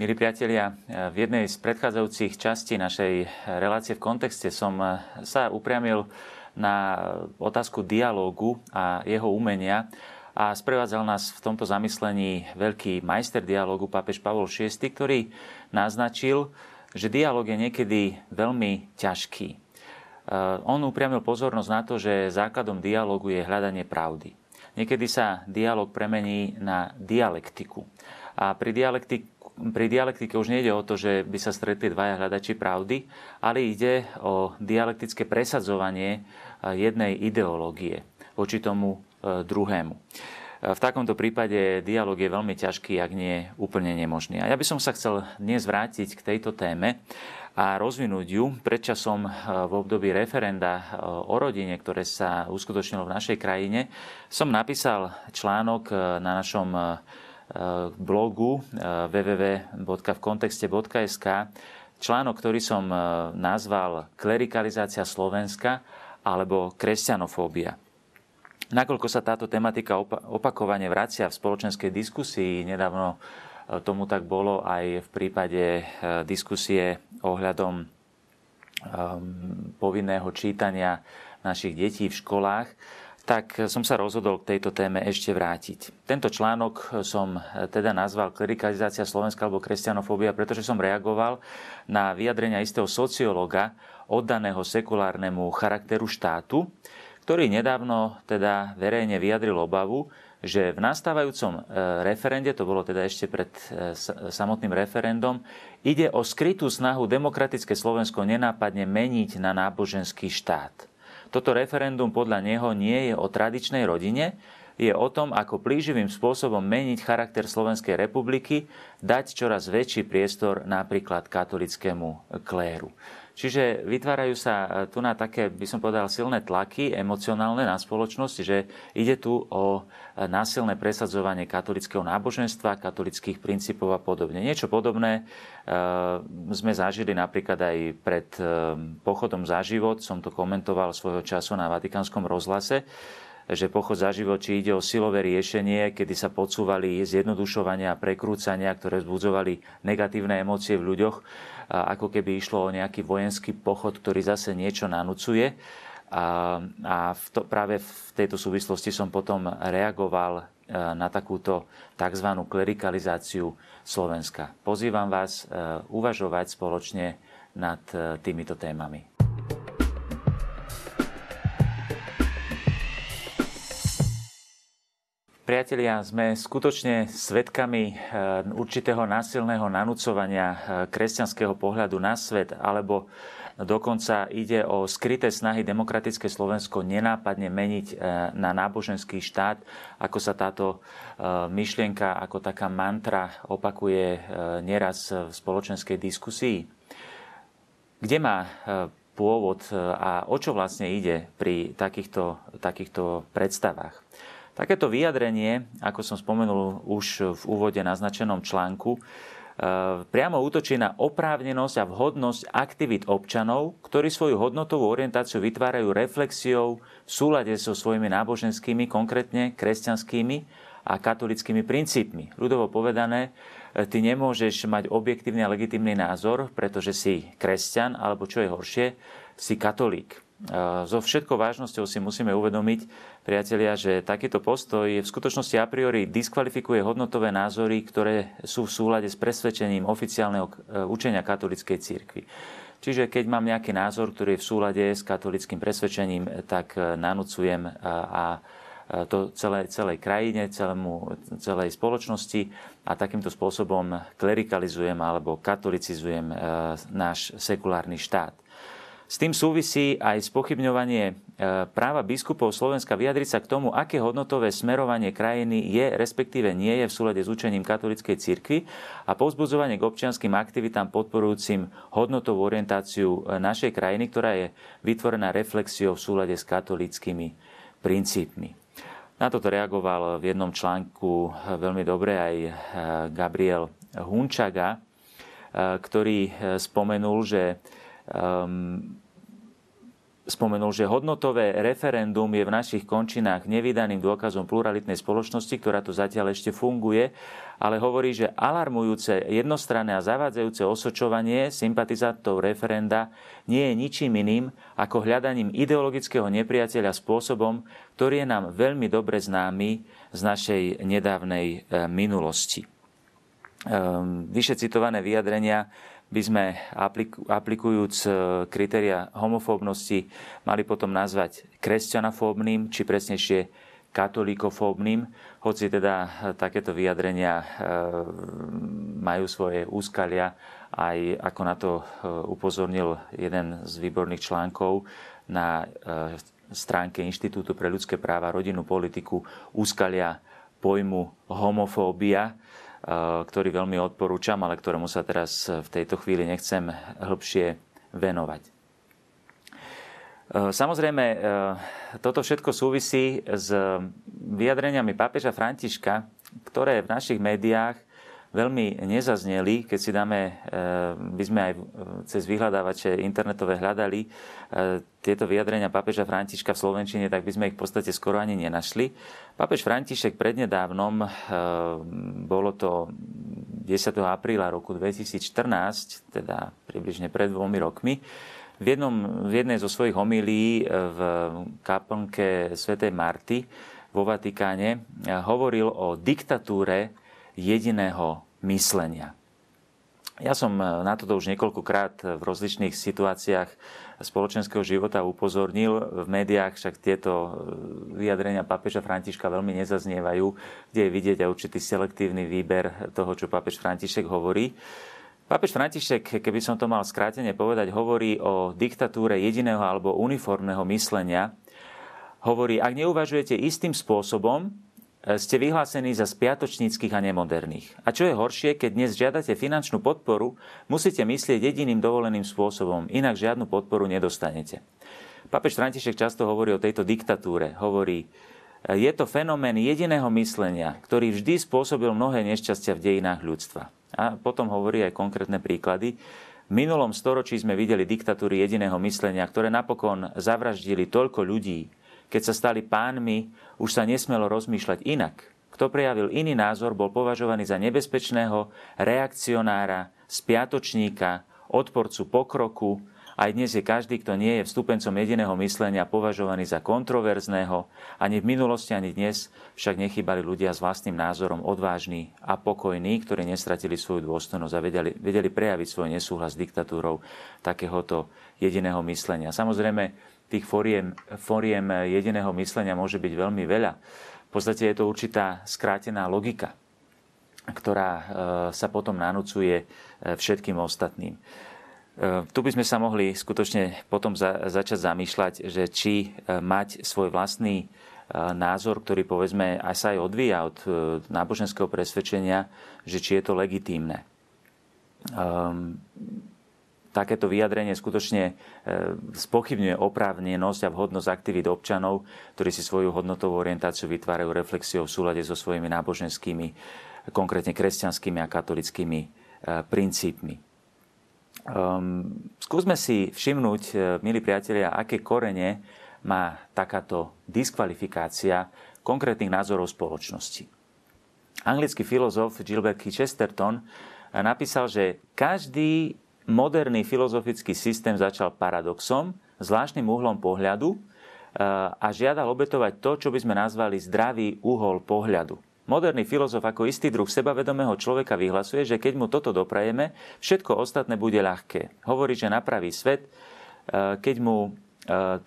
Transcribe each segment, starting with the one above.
Milí priatelia, v jednej z predchádzajúcich častí našej relácie v kontexte som sa upriamil na otázku dialógu a jeho umenia a sprevádzal nás v tomto zamyslení veľký majster dialógu, pápež Pavol VI, ktorý naznačil, že dialóg je niekedy veľmi ťažký. On upriamil pozornosť na to, že základom dialógu je hľadanie pravdy. Niekedy sa dialog premení na dialektiku. A pri, dialektik, pri dialektike už nejde o to, že by sa stretli dvaja hľadači pravdy, ale ide o dialektické presadzovanie jednej ideológie voči tomu e, druhému. V takomto prípade dialog je veľmi ťažký, ak nie úplne nemožný. A ja by som sa chcel dnes vrátiť k tejto téme a rozvinúť ju. Predčasom e, v období referenda e, o rodine, ktoré sa uskutočnilo v našej krajine, som napísal článok e, na našom blogu www.vkontexte.sk článok, ktorý som nazval Klerikalizácia Slovenska alebo kresťanofóbia. Nakoľko sa táto tematika opakovane vracia v spoločenskej diskusii, nedávno Tomu tak bolo aj v prípade diskusie ohľadom e, povinného čítania našich detí v školách, tak som sa rozhodol k tejto téme ešte vrátiť. Tento článok som e, teda nazval Klerikalizácia Slovenska alebo kresťanofóbia, pretože som reagoval na vyjadrenia istého sociológa oddaného sekulárnemu charakteru štátu, ktorý nedávno teda verejne vyjadril obavu, že v nastávajúcom e, referende, to bolo teda ešte pred e, samotným referendum, ide o skrytú snahu demokratické Slovensko nenápadne meniť na náboženský štát. Toto referendum podľa neho nie je o tradičnej rodine, je o tom, ako plíživým spôsobom meniť charakter Slovenskej republiky, dať čoraz väčší priestor napríklad katolickému kléru. Čiže vytvárajú sa e, tu na také, by som povedal, silné tlaky emocionálne na spoločnosť, že ide tu o e, násilné presadzovanie katolického náboženstva, katolických princípov a podobne. Niečo podobné e, sme zažili napríklad aj pred pochodom za život, som to komentoval svojho času na Vatikánskom rozhlase, že pochod za život, či ide o silové riešenie, kedy sa podsúvali zjednodušovania a prekrúcania, ktoré vzbudzovali negatívne emócie v ľuďoch, ako keby išlo o nejaký vojenský pochod, ktorý zase niečo nanúcuje. A, a v to, práve v tejto súvislosti som potom reagoval e, na takúto tzv. klerikalizáciu Slovenska. Pozývam vás e, uvažovať spoločne nad e, týmito témami. Priatelia, sme skutočne svetkami eh, určitého násilného nanúcovania eh, kresťanského pohľadu na svet, alebo dokonca ide o skryté snahy demokratické Slovensko nenápadne meniť eh, na náboženský štát, ako sa táto myšlienka ako taká mantra opakuje nieraz v spoločenskej diskusii. Kde má pôvod a o čo vlastne ide pri takýchto, takýchto predstavách? Takéto vyjadrenie, ako som spomenul už v úvode naznačenom článku, e, priamo útočí na oprávnenosť a vhodnosť aktivít občanov, ktorí svoju hodnotovú orientáciu vytvárajú reflexiou v súlade so svojimi náboženskými, konkrétne kresťanskými a katolickými princípmi. Ľudovo povedané, e, ty nemôžeš mať objektívny a legitimný názor, pretože si kresťan, alebo čo je horšie, si katolík. So všetkou vážnosťou si musíme uvedomiť, priatelia, že takýto postoj v skutočnosti a priori diskvalifikuje hodnotové názory, ktoré sú v súlade s presvedčením oficiálneho e, učenia katolíckej cirkvi. Čiže keď mám nejaký názor, ktorý je v súlade s katolickým presvedčením, tak e, nanúcujem a, a to celej, celej krajine, celému, celej spoločnosti a takýmto spôsobom klerikalizujem alebo katolicizujem e, náš sekulárny štát. S tým súvisí aj spochybňovanie e, práva biskupov Slovenska vyjadriť sa k tomu, aké hodnotové smerovanie krajiny je, respektíve nie je v súlade s učením katolíckej cirkvi a povzbudzovanie k občianským aktivitám podporujúcim hodnotovú orientáciu e, našej krajiny, ktorá je vytvorená reflexiou v súlade s katolíckými princípmi. Na toto reagoval v jednom článku e, veľmi dobre aj Gabriel Hunčaga, ktorý spomenul, že um, spomenul, že hodnotové referendum je v našich končinách nevydaným dôkazom pluralitnej spoločnosti, ktorá tu zatiaľ ešte funguje, ale hovorí, že alarmujúce jednostranné a zavádzajúce osočovanie sympatizantov referenda nie je ničím iným ako hľadaním ideologického nepriateľa spôsobom, ktorý je nám veľmi dobre známy z našej nedávnej e, minulosti. Ehm, vyše citované vyjadrenia by sme aplikujúc e, kritéria homofóbnosti mali potom nazvať kresťanofóbnym, či presnejšie katolíkofóbnym, hoci teda e, takéto vyjadrenia e, majú svoje úskalia, aj ako na to upozornil jeden z výborných článkov na stránke Inštitútu pre ľudské práva, rodinnú politiku, úskalia pojmu homofóbia, ktorý veľmi odporúčam, ale ktorému sa teraz v tejto chvíli nechcem hĺbšie venovať. Eh, samozrejme, eh, toto všetko súvisí s vyjadreniami pápeža Františka, ktoré v našich médiách veľmi nezazneli, keď si dáme, eh, by sme aj cez vyhľadávače internetové hľadali eh, tieto vyjadrenia pápeža Františka v Slovenčine, tak by sme ich v podstate skoro ani nenašli. Pápež František prednedávnom, eh, bolo to 10. apríla roku 2014, teda približne pred dvomi rokmi, v, jednom, v jednej zo svojich homílií v kaplnke svätej Marty vo Vatikáne hovoril o diktatúre jediného myslenia. Ja som e, na toto už niekoľkokrát v rozličných situáciách spoločenského života upozornil. V médiách však tieto e, vyjadrenia pápeža Františka veľmi nezaznievajú, kde je vidieť aj určitý selektívny výber toho, čo pápež František hovorí. Pápež František, keby som to mal skrátene povedať, hovorí o diktatúre jediného alebo uniformného myslenia. Hovorí, ak neuvažujete istým spôsobom, ste vyhlásení za spiatočníckých a nemoderných. A čo je horšie, keď dnes žiadate finančnú podporu, musíte myslieť jediným dovoleným spôsobom, inak žiadnu podporu nedostanete. Papež František často hovorí o tejto diktatúre. Hovorí, e, je to fenomén jediného myslenia, ktorý vždy spôsobil mnohé nešťastia v dejinách ľudstva. A potom hovorí aj konkrétne príklady. V minulom storočí sme videli diktatúry jediného myslenia, ktoré napokon zavraždili toľko ľudí, keď sa stali pánmi, už sa nesmelo rozmýšľať inak. Kto prejavil iný názor, bol považovaný za nebezpečného reakcionára, spiatočníka, odporcu pokroku. Aj dnes je každý, kto nie je vstupencom jediného myslenia, považovaný za kontroverzného. Ani v minulosti, ani dnes však nechybali ľudia s vlastným názorom odvážni a pokojní, ktorí nestratili svoju dôstojnosť a vedeli, vedeli prejaviť svoj nesúhlas s diktatúrou takéhoto jediného myslenia. Samozrejme, tých foriem, foriem jediného myslenia môže byť veľmi veľa. V podstate je to určitá skrátená logika, ktorá e, sa potom nanúcuje e, všetkým ostatným. E, tu by sme sa mohli skutočne potom za, začať zamýšľať, že či mať svoj vlastný názor, ktorý povedzme aj sa aj odvíja od náboženského presvedčenia, že či je to legitímne. Um, takéto vyjadrenie skutočne e, spochybňuje oprávnenosť a vhodnosť aktivít občanov, ktorí si svoju hodnotovú orientáciu vytvárajú reflexiou v súlade so svojimi náboženskými, konkrétne kresťanskými a katolickými e, princípmi. Um, skúsme si všimnúť, e, milí priatelia, aké korene má takáto diskvalifikácia konkrétnych názorov spoločnosti. Anglický filozof Gilbert Chesterton napísal, že každý moderný filozofický systém začal paradoxom, zvláštnym uhlom pohľadu e, a žiadal obetovať to, čo by sme nazvali zdravý uhol pohľadu. Moderný filozof ako istý druh sebavedomého človeka vyhlasuje, že keď mu toto doprajeme, všetko ostatné bude ľahké. Hovorí, že napraví svet, e, keď mu e,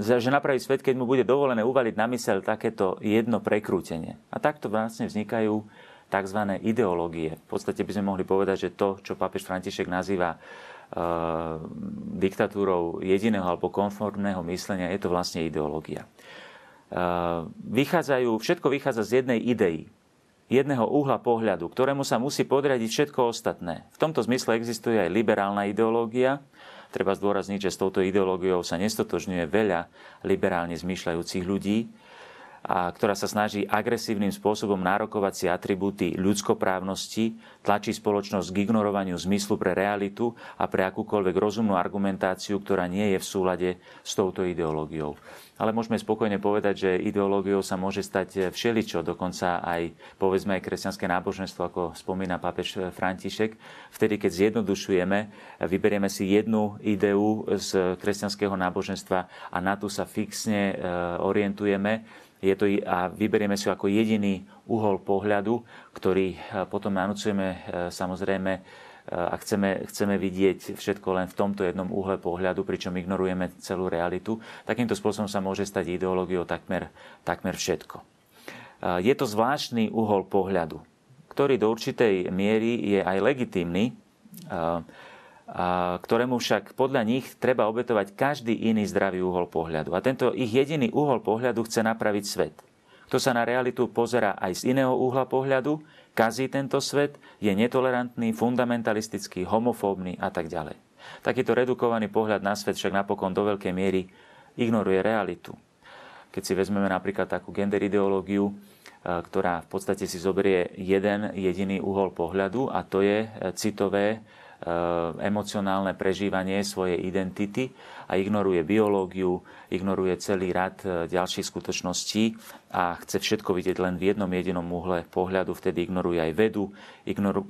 že napraví svet, keď mu bude dovolené uvaliť na mysel takéto jedno prekrútenie. A takto vlastne vznikajú tzv. ideológie. V podstate by sme mohli povedať, že to, čo pápež František nazýva diktatúrou jediného alebo konformného myslenia, je to vlastne ideológia. Uh, vychádzajú, všetko vychádza z jednej idei, jedného uhla pohľadu, ktorému sa musí podriadiť všetko ostatné. V tomto zmysle existuje aj liberálna ideológia. Treba zdôrazniť, že s touto ideológiou sa nestotožňuje veľa liberálne zmýšľajúcich ľudí, a ktorá sa snaží agresívnym spôsobom nárokovať si atribúty ľudskoprávnosti, tlačí spoločnosť k ignorovaniu zmyslu pre realitu a pre akúkoľvek rozumnú argumentáciu, ktorá nie je v súlade s touto ideológiou. Ale môžeme spokojne povedať, že ideológiou sa môže stať všeličo, dokonca aj povedzme aj kresťanské náboženstvo, ako spomína pápež František. Vtedy, keď zjednodušujeme, vyberieme si jednu ideu z kresťanského náboženstva a na tú sa fixne e, orientujeme, je to, a vyberieme si ako jediný uhol pohľadu, ktorý e, potom nanúcujeme e, samozrejme e, a chceme, chceme vidieť všetko len v tomto jednom uhle pohľadu, pričom ignorujeme celú realitu, takýmto spôsobom sa môže stať ideológiou takmer, takmer všetko. Je to zvláštny uhol pohľadu, ktorý do určitej miery je aj legitímny, ktorému však podľa nich treba obetovať každý iný zdravý uhol pohľadu. A tento ich jediný uhol pohľadu chce napraviť svet. Kto sa na realitu pozera aj z iného uhla pohľadu, kazí tento svet, je netolerantný, fundamentalistický, homofóbny a tak ďalej. Takýto redukovaný pohľad na svet však napokon do veľkej miery ignoruje realitu. Keď si vezmeme napríklad takú gender ideológiu, e, ktorá v podstate si zoberie jeden jediný uhol pohľadu a to je citové Eh, emocionálne prežívanie svojej identity a ignoruje biológiu, ignoruje celý rad eh, ďalších skutočností a chce všetko vidieť len v jednom jedinom uhle pohľadu, vtedy ignoruje aj vedu,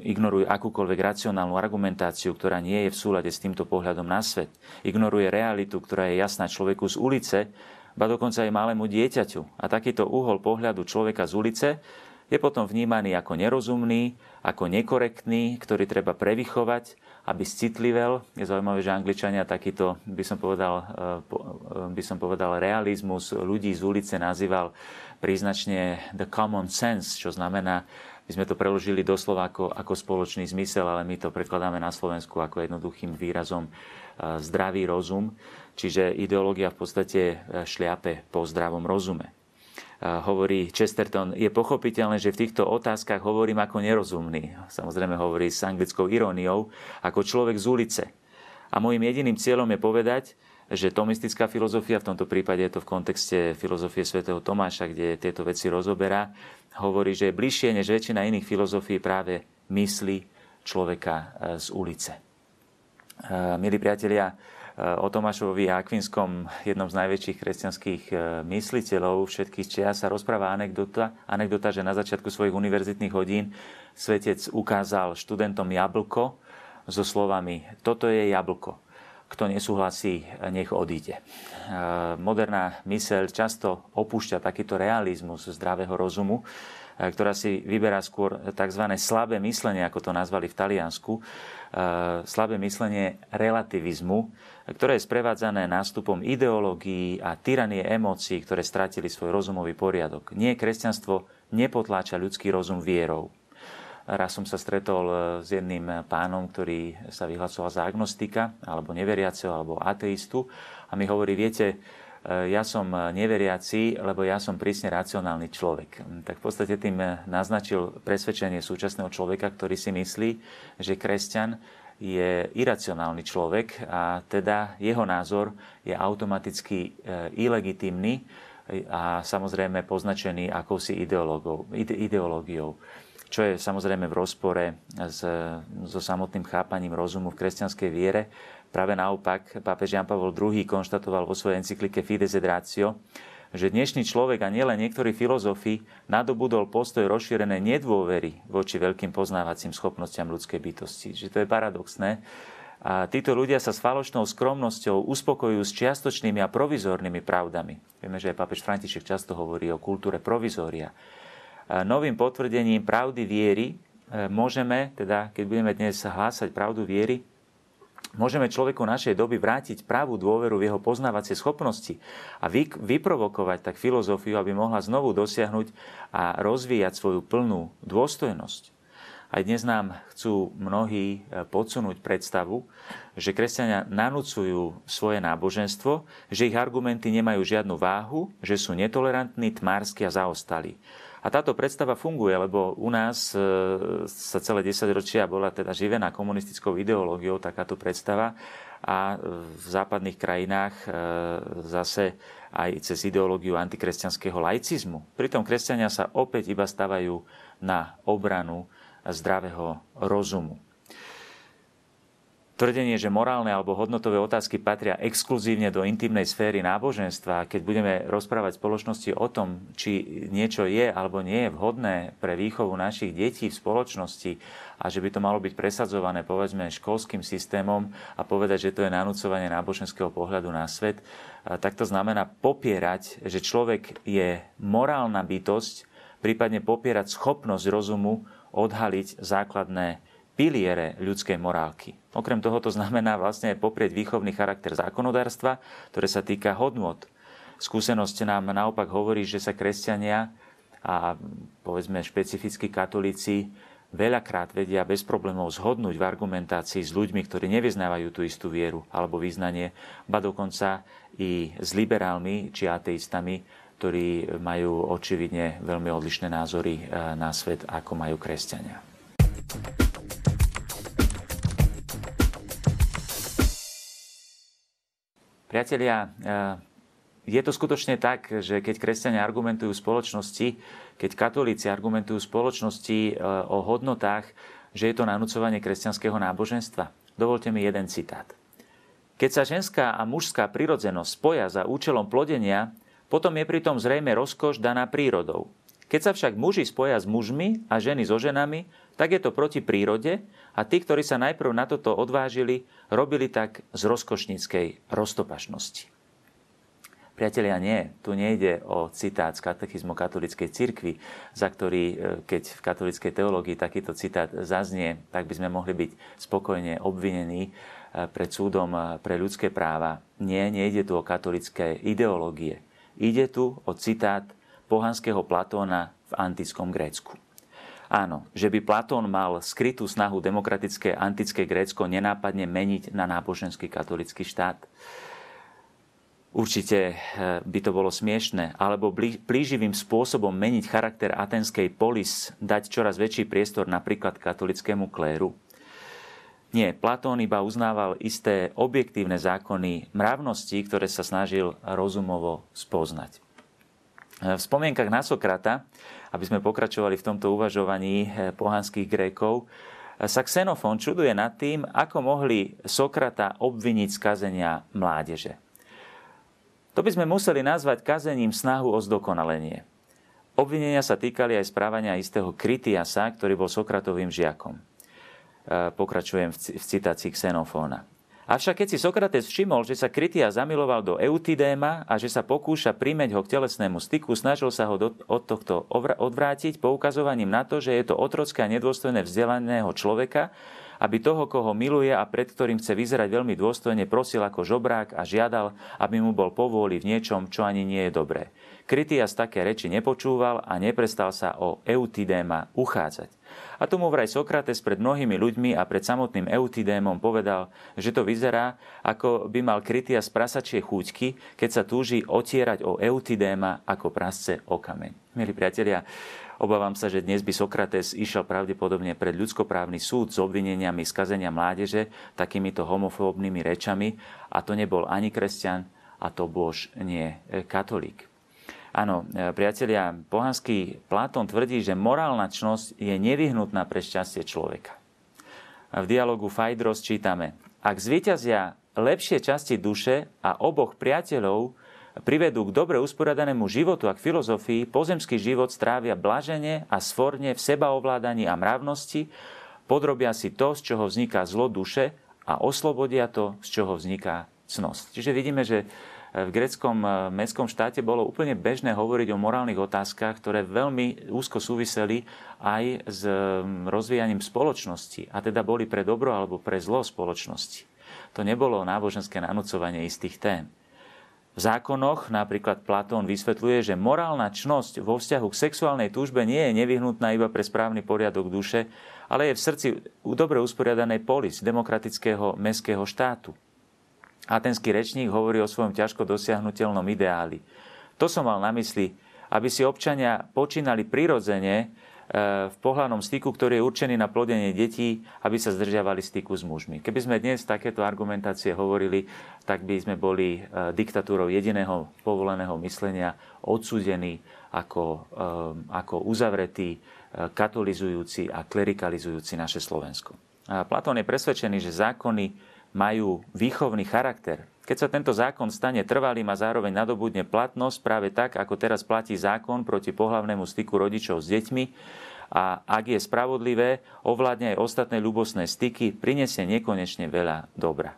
ignoruje akúkoľvek racionálnu argumentáciu, ktorá nie je v súlade s týmto pohľadom na svet, ignoruje realitu, ktorá je jasná človeku z ulice, ba dokonca aj malému dieťaťu. A takýto uhol pohľadu človeka z ulice je potom vnímaný ako nerozumný, ako nekorektný, ktorý treba prevychovať, aby citlivel. Je zaujímavé, že Angličania takýto, by som povedal, eh, eh, by som povedal realizmus ľudí z ulice nazýval príznačne the common sense, čo znamená, my sme to preložili doslova ako, ako spoločný zmysel, ale my to prekladáme na Slovensku ako jednoduchým výrazom eh, zdravý rozum. Čiže ideológia v podstate šliape po zdravom rozume hovorí Chesterton, je pochopiteľné, že v týchto otázkach hovorím ako nerozumný. Samozrejme hovorí s anglickou iróniou, ako človek z ulice. A môjim jediným cieľom je povedať, že tomistická filozofia, v tomto prípade je to v kontexte filozofie svätého Tomáša, kde tieto veci rozoberá, hovorí, že je bližšie než väčšina iných filozofií práve mysli človeka e, z ulice. E, milí priatelia, o Tomášovi Akvinskom, jednom z najväčších kresťanských e, mysliteľov všetkých čias, sa rozpráva anekdota, anekdota, že na začiatku svojich univerzitných hodín svetec ukázal študentom jablko so slovami Toto je jablko. Kto nesúhlasí, nech odíde. E, moderná myseľ často opúšťa takýto realizmus zdravého rozumu, ktorá si vyberá skôr tzv. slabé myslenie, ako to nazvali v Taliansku, slabé myslenie relativizmu, ktoré je sprevádzané nástupom ideológií a tyranie emócií, ktoré stratili svoj rozumový poriadok. Nie kresťanstvo nepotláča ľudský rozum vierou. Raz som sa stretol e, s jedným pánom, ktorý sa vyhlasoval za agnostika, alebo neveriaceho, alebo ateistu a mi hovorí, viete, e, ja som neveriaci, lebo ja som prísne racionálny človek. Tak v podstate tým naznačil presvedčenie súčasného človeka, ktorý si myslí, že kresťan je iracionálny človek a teda jeho názor je automaticky e, ilegitimný a samozrejme poznačený akousi ideológiou, čo je samozrejme v rozpore s, so samotným chápaním rozumu v kresťanskej viere. Práve naopak, pápež Jan Pavel II konštatoval vo svojej encyklike Fides et Ratio, že dnešný človek a nielen niektorí filozofi nadobudol postoj rozšírené nedôvery voči veľkým poznávacím schopnostiam ľudskej bytosti. Že to je paradoxné. A títo ľudia sa s falošnou skromnosťou uspokojujú s čiastočnými a provizornými pravdami. Vieme, že aj papež František často hovorí o kultúre provizória. Novým potvrdením pravdy viery e, môžeme, teda keď budeme dnes hlásať pravdu viery, môžeme človeku našej doby vrátiť pravú dôveru v jeho poznávacie schopnosti a vy, vyprovokovať tak filozofiu, aby mohla znovu dosiahnuť a rozvíjať svoju plnú dôstojnosť. Aj dnes nám chcú mnohí e, podsunúť predstavu, že kresťania nanúcujú svoje náboženstvo, že ich argumenty nemajú žiadnu váhu, že sú netolerantní, tmársky a zaostali. A táto predstava funguje, lebo u nás e, sa celé 10 ročia bola teda živená komunistickou ideológiou takáto predstava a v západných krajinách e, zase aj cez ideológiu antikresťanského laicizmu. Pritom kresťania sa opäť iba stavajú na obranu zdravého rozumu. Tvrdenie, že morálne alebo hodnotové otázky patria exkluzívne do intimnej sféry náboženstva, keď budeme rozprávať spoločnosti o tom, či niečo je alebo nie je vhodné pre výchovu našich detí v spoločnosti a že by to malo byť presadzované povedzme školským systémom a povedať, že to je nanúcovanie náboženského pohľadu na svet, tak to znamená popierať, že človek je morálna bytosť, prípadne popierať schopnosť rozumu odhaliť základné piliere ľudskej morálky. Okrem toho to znamená vlastne poprieť výchovný charakter zákonodárstva, ktoré sa týka hodnot. Skúsenosť nám naopak hovorí, že sa kresťania a povedzme špecificky katolíci veľakrát vedia bez problémov zhodnúť v argumentácii s ľuďmi, ktorí nevyznávajú tú istú vieru alebo význanie, ba dokonca i s liberálmi či ateistami, ktorí majú očividne veľmi odlišné názory eh, na svet, ako majú kresťania. Priatelia, eh, je to skutočne tak, že keď kresťania argumentujú spoločnosti, keď katolíci argumentujú spoločnosti eh, o hodnotách, že je to nanúcovanie kresťanského náboženstva? Dovolte mi jeden citát. Keď sa ženská a mužská prirodzenosť spoja za účelom plodenia, potom je pritom zrejme rozkoš daná prírodou. Keď sa však muži spoja s mužmi a ženy so ženami, tak je to proti prírode a tí, ktorí sa najprv na toto odvážili, robili tak z rozkošníckej roztopašnosti. Priatelia, nie, tu nejde o citát z katechizmu katolíckej cirkvi, za ktorý, e, keď v katolíckej teológii takýto citát zaznie, tak by sme mohli byť spokojne obvinení e, pred súdom pre ľudské práva. Nie, nejde tu o katolické ideológie. Ide tu o citát pohanského Platóna v antickom Grécku. Áno, že by Platón mal skrytú snahu demokratické antické Grécko nenápadne meniť na náboženský katolický štát. Určite eh, by to bolo smiešne, alebo plíživým spôsobom meniť charakter atenskej polis, dať čoraz väčší priestor napríklad katolickému kléru. Nie, Platón iba uznával isté objektívne zákony mravnosti, ktoré sa snažil rozumovo spoznať. V spomienkach na Sokrata, aby sme pokračovali v tomto uvažovaní eh, pohanských Grékov, sa Xenofón čuduje nad tým, ako mohli Sokrata obviniť z kazenia mládeže. To by sme museli nazvať kazením snahu o zdokonalenie. Obvinenia sa týkali aj správania istého Kritiasa, ktorý bol Sokratovým žiakom. Pokračujem v citácii Xenofóna. Avšak keď si Sokrates všimol, že sa Kritia zamiloval do Eutydéma a že sa pokúša primeť ho k telesnému styku, snažil sa ho do, od tohto odvrátiť poukazovaním na to, že je to otrocké a nedôstojné vzdelaného človeka, aby toho, koho miluje a pred ktorým chce vyzerať veľmi dôstojne, prosil ako žobrák a žiadal, aby mu bol povôli v niečom, čo ani nie je dobré. Kritias také reči nepočúval a neprestal sa o Eutydéma uchádzať. A tomu vraj Sokrates pred mnohými ľuďmi a pred samotným Eutydémom povedal, že to vyzerá, ako by mal krytia z prasačie chúťky, keď sa túži otierať o Eutydéma ako prasce o kameň. Milí priatelia, Obávam sa, že dnes by Sokrates išiel pravdepodobne pred ľudskoprávny súd s obvineniami skazenia mládeže takýmito homofóbnymi rečami a to nebol ani kresťan a to bož nie katolík. Áno, e, priatelia, pohanský Platón tvrdí, že morálna čnosť je nevyhnutná pre šťastie človeka. V dialogu Fajdros čítame, ak zvíťazia lepšie časti duše a oboch priateľov privedú k dobre usporiadanému životu a k filozofii, pozemský život strávia blažene a svorne v sebaovládaní a mravnosti, podrobia si to, z čoho vzniká zlo duše a oslobodia to, z čoho vzniká cnosť. Čiže vidíme, že v greckom eh, mestskom štáte bolo úplne bežné hovoriť o morálnych otázkach, ktoré veľmi úzko súviseli aj s mm, rozvíjaním spoločnosti a teda boli pre dobro alebo pre zlo spoločnosti. To nebolo náboženské nanúcovanie istých tém. V zákonoch napríklad Platón vysvetľuje, že morálna čnosť vo vzťahu k sexuálnej túžbe nie je nevyhnutná iba pre správny poriadok duše, ale je v srdci dobre usporiadanej polis demokratického mestského štátu. Atenský rečník hovorí o svojom ťažko dosiahnutelnom ideáli. To som mal na mysli, aby si občania počínali prirodzene, v pohľadnom styku, ktorý je určený na plodenie detí, aby sa zdržiavali styku s mužmi. Keby sme dnes takéto argumentácie hovorili, tak by sme boli diktatúrou jediného povoleného myslenia odsúdení ako, ako uzavretí, katolizujúci a klerikalizujúci naše Slovensko. Platón je presvedčený, že zákony majú výchovný charakter. Keď sa tento zákon stane trvalým a zároveň nadobudne platnosť práve tak, ako teraz platí zákon proti pohlavnému styku rodičov s deťmi, a ak je spravodlivé, ovládne aj ostatné ľubosné styky, prinesie nekonečne veľa dobra.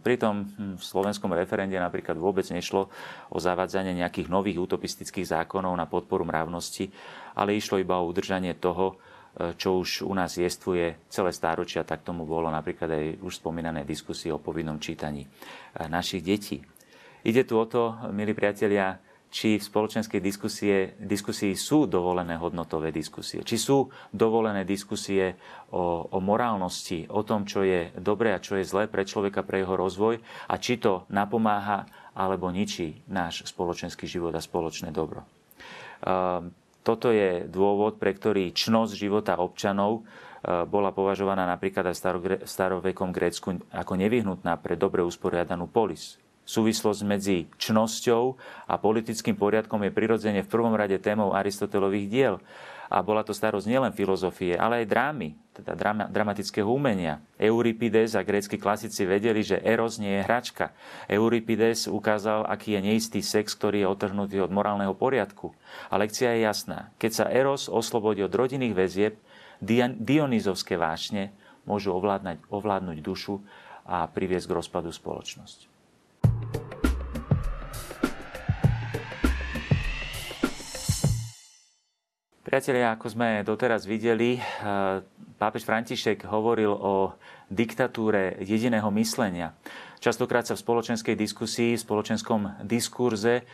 Pritom v slovenskom referende napríklad vôbec nešlo o zavádzanie nejakých nových utopistických zákonov na podporu mravnosti, ale išlo iba o udržanie toho, čo už u nás jestvuje celé stáročia, tak tomu bolo napríklad aj už spomínané diskusie o povinnom čítaní e, našich detí. Ide tu o to, milí priatelia, či v spoločenskej diskusie, diskusii sú dovolené hodnotové diskusie, či sú dovolené diskusie o, o morálnosti, o tom, čo je dobré a čo je zlé pre človeka, pre jeho rozvoj a či to napomáha alebo ničí náš spoločenský život a spoločné dobro. Ehm, toto je dôvod, pre ktorý čnosť života občanov e, bola považovaná napríklad aj v starovekom Grécku ako nevyhnutná pre dobre usporiadanú polis. Súvislosť medzi čnosťou a politickým poriadkom je prirodzene v prvom rade témou Aristotelových diel. A bola to starosť nielen filozofie, ale aj drámy, teda drama, dramatického umenia. Euripides a grécky klasici vedeli, že Eros nie je hračka. Euripides ukázal, aký je neistý sex, ktorý je otrhnutý od morálneho poriadku. A lekcia je jasná. Keď sa Eros oslobodí od rodinných väzieb, Dionizovské vášne môžu ovládnuť, ovládnuť dušu a priviesť k rozpadu spoločnosti. Priatelia, ako sme doteraz videli, eh, pápež František hovoril o diktatúre jediného myslenia. Častokrát sa v spoločenskej diskusii, v spoločenskom diskurze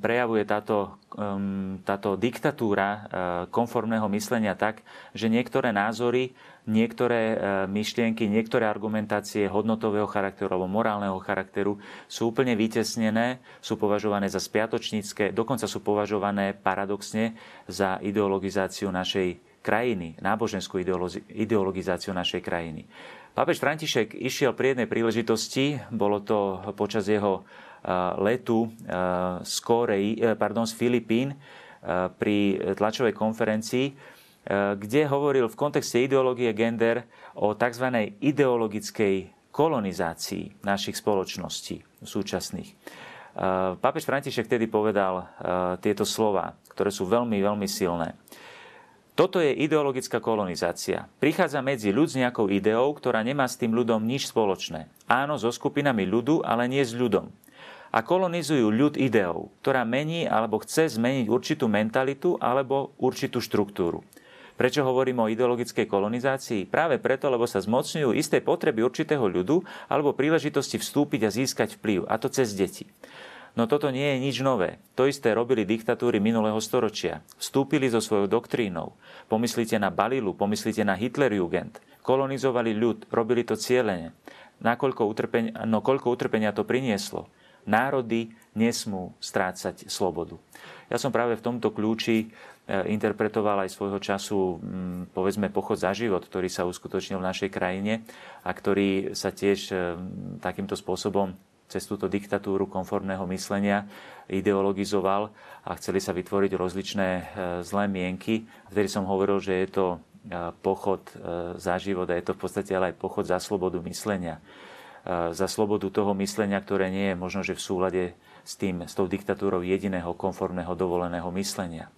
prejavuje táto, ehm, táto diktatúra ehm, konformného myslenia tak, že niektoré názory, niektoré myšlienky, niektoré argumentácie hodnotového charakteru alebo morálneho charakteru sú úplne vytesnené, sú považované za spiatočnícke, dokonca sú považované paradoxne za ideologizáciu našej krajiny, náboženskú ideologizáciu našej krajiny. Pápež František išiel pri jednej príležitosti, bolo to počas jeho letu z, Koreji, e, pardon, z Filipín pri tlačovej konferencii, kde hovoril v kontexte ideológie gender o tzv. ideologickej kolonizácii našich spoločností súčasných. Pápež František vtedy povedal tieto slova, ktoré sú veľmi, veľmi silné. Toto je ideologická kolonizácia. Prichádza medzi ľud s nejakou ideou, ktorá nemá s tým ľudom nič spoločné. Áno, so skupinami ľudu, ale nie s ľudom a kolonizujú ľud ideou, ktorá mení alebo chce zmeniť určitú mentalitu alebo určitú štruktúru. Prečo hovorím o ideologickej kolonizácii? Práve preto, lebo sa zmocňujú isté potreby určitého ľudu alebo príležitosti vstúpiť a získať vplyv, a to cez deti. No toto nie je nič nové. To isté robili diktatúry minulého storočia. Vstúpili so svojou doktrínou. Pomyslite na Balilu, pomyslite na Hitlerjugend. Kolonizovali ľud, robili to cieľene. Nakoľko utrpenia, no koľko utrpenia to prinieslo? Národy nesmú strácať slobodu. Ja som práve v tomto kľúči e, interpretoval aj svojho času, povedzme, pochod za život, ktorý sa uskutočnil v našej krajine a ktorý sa tiež e, takýmto spôsobom cez túto diktatúru konformného myslenia ideologizoval a chceli sa vytvoriť rozličné e, zlé mienky. Vtedy som hovoril, že je to pochod za život a je to v podstate ale aj pochod za slobodu myslenia za slobodu toho myslenia, ktoré nie je možno, že v súlade s, tým, s tou diktatúrou jediného konformného dovoleného myslenia.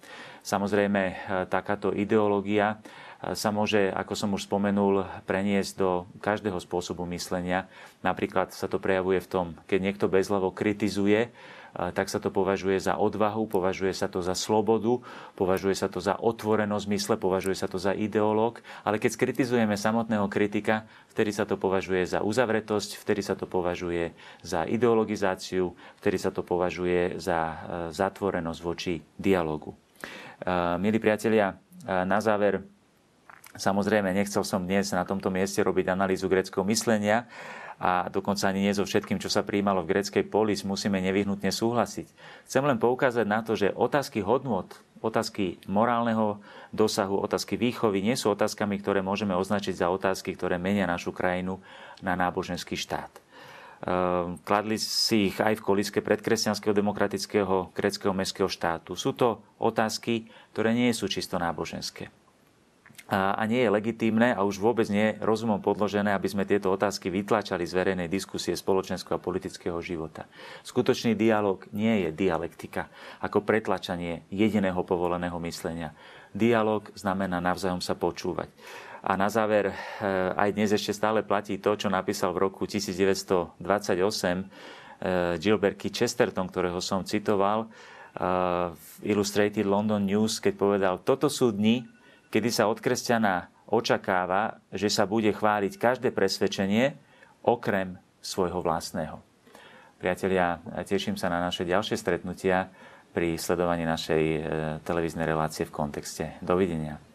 Samozrejme, e, takáto ideológia e, sa môže, ako som už spomenul, preniesť do každého spôsobu myslenia. Napríklad sa to prejavuje v tom, keď niekto bezhlavo kritizuje tak sa to považuje za odvahu, považuje sa to za slobodu, považuje sa to za otvorenosť mysle, považuje sa to za ideológ, ale keď skritizujeme samotného kritika, vtedy sa to považuje za uzavretosť, vtedy sa to považuje za ideologizáciu, vtedy sa to považuje za e, zatvorenosť voči dialogu. E, milí priatelia, e, na záver Samozrejme, nechcel som dnes na tomto mieste robiť analýzu greckého myslenia, a dokonca ani nie so všetkým, čo sa prijímalo v greckej polis, musíme nevyhnutne súhlasiť. Chcem len poukázať na to, že otázky hodnot otázky morálneho dosahu, otázky výchovy nie sú otázkami, ktoré môžeme označiť za otázky, ktoré menia našu krajinu na náboženský štát. Ehm, kladli si ich aj v kolíske predkresťanského demokratického greckého mestského štátu. Sú to otázky, ktoré nie sú čisto náboženské a nie je legitímne a už vôbec nie je rozumom podložené, aby sme tieto otázky vytlačali z verejnej diskusie spoločenského a politického života. Skutočný dialog nie je dialektika, ako pretlačanie jediného povoleného myslenia. Dialog znamená navzájom sa počúvať. A na záver, eh, aj dnes ešte stále platí to, čo napísal v roku 1928 eh, Gilbert Key Chesterton, ktorého som citoval eh, v Illustrated London News, keď povedal, toto sú dni, kedy sa od kresťana očakáva, že sa bude chváliť každé presvedčenie okrem svojho vlastného. Priatelia, teším sa na naše ďalšie stretnutia pri sledovaní našej e, televíznej relácie v kontexte. Dovidenia.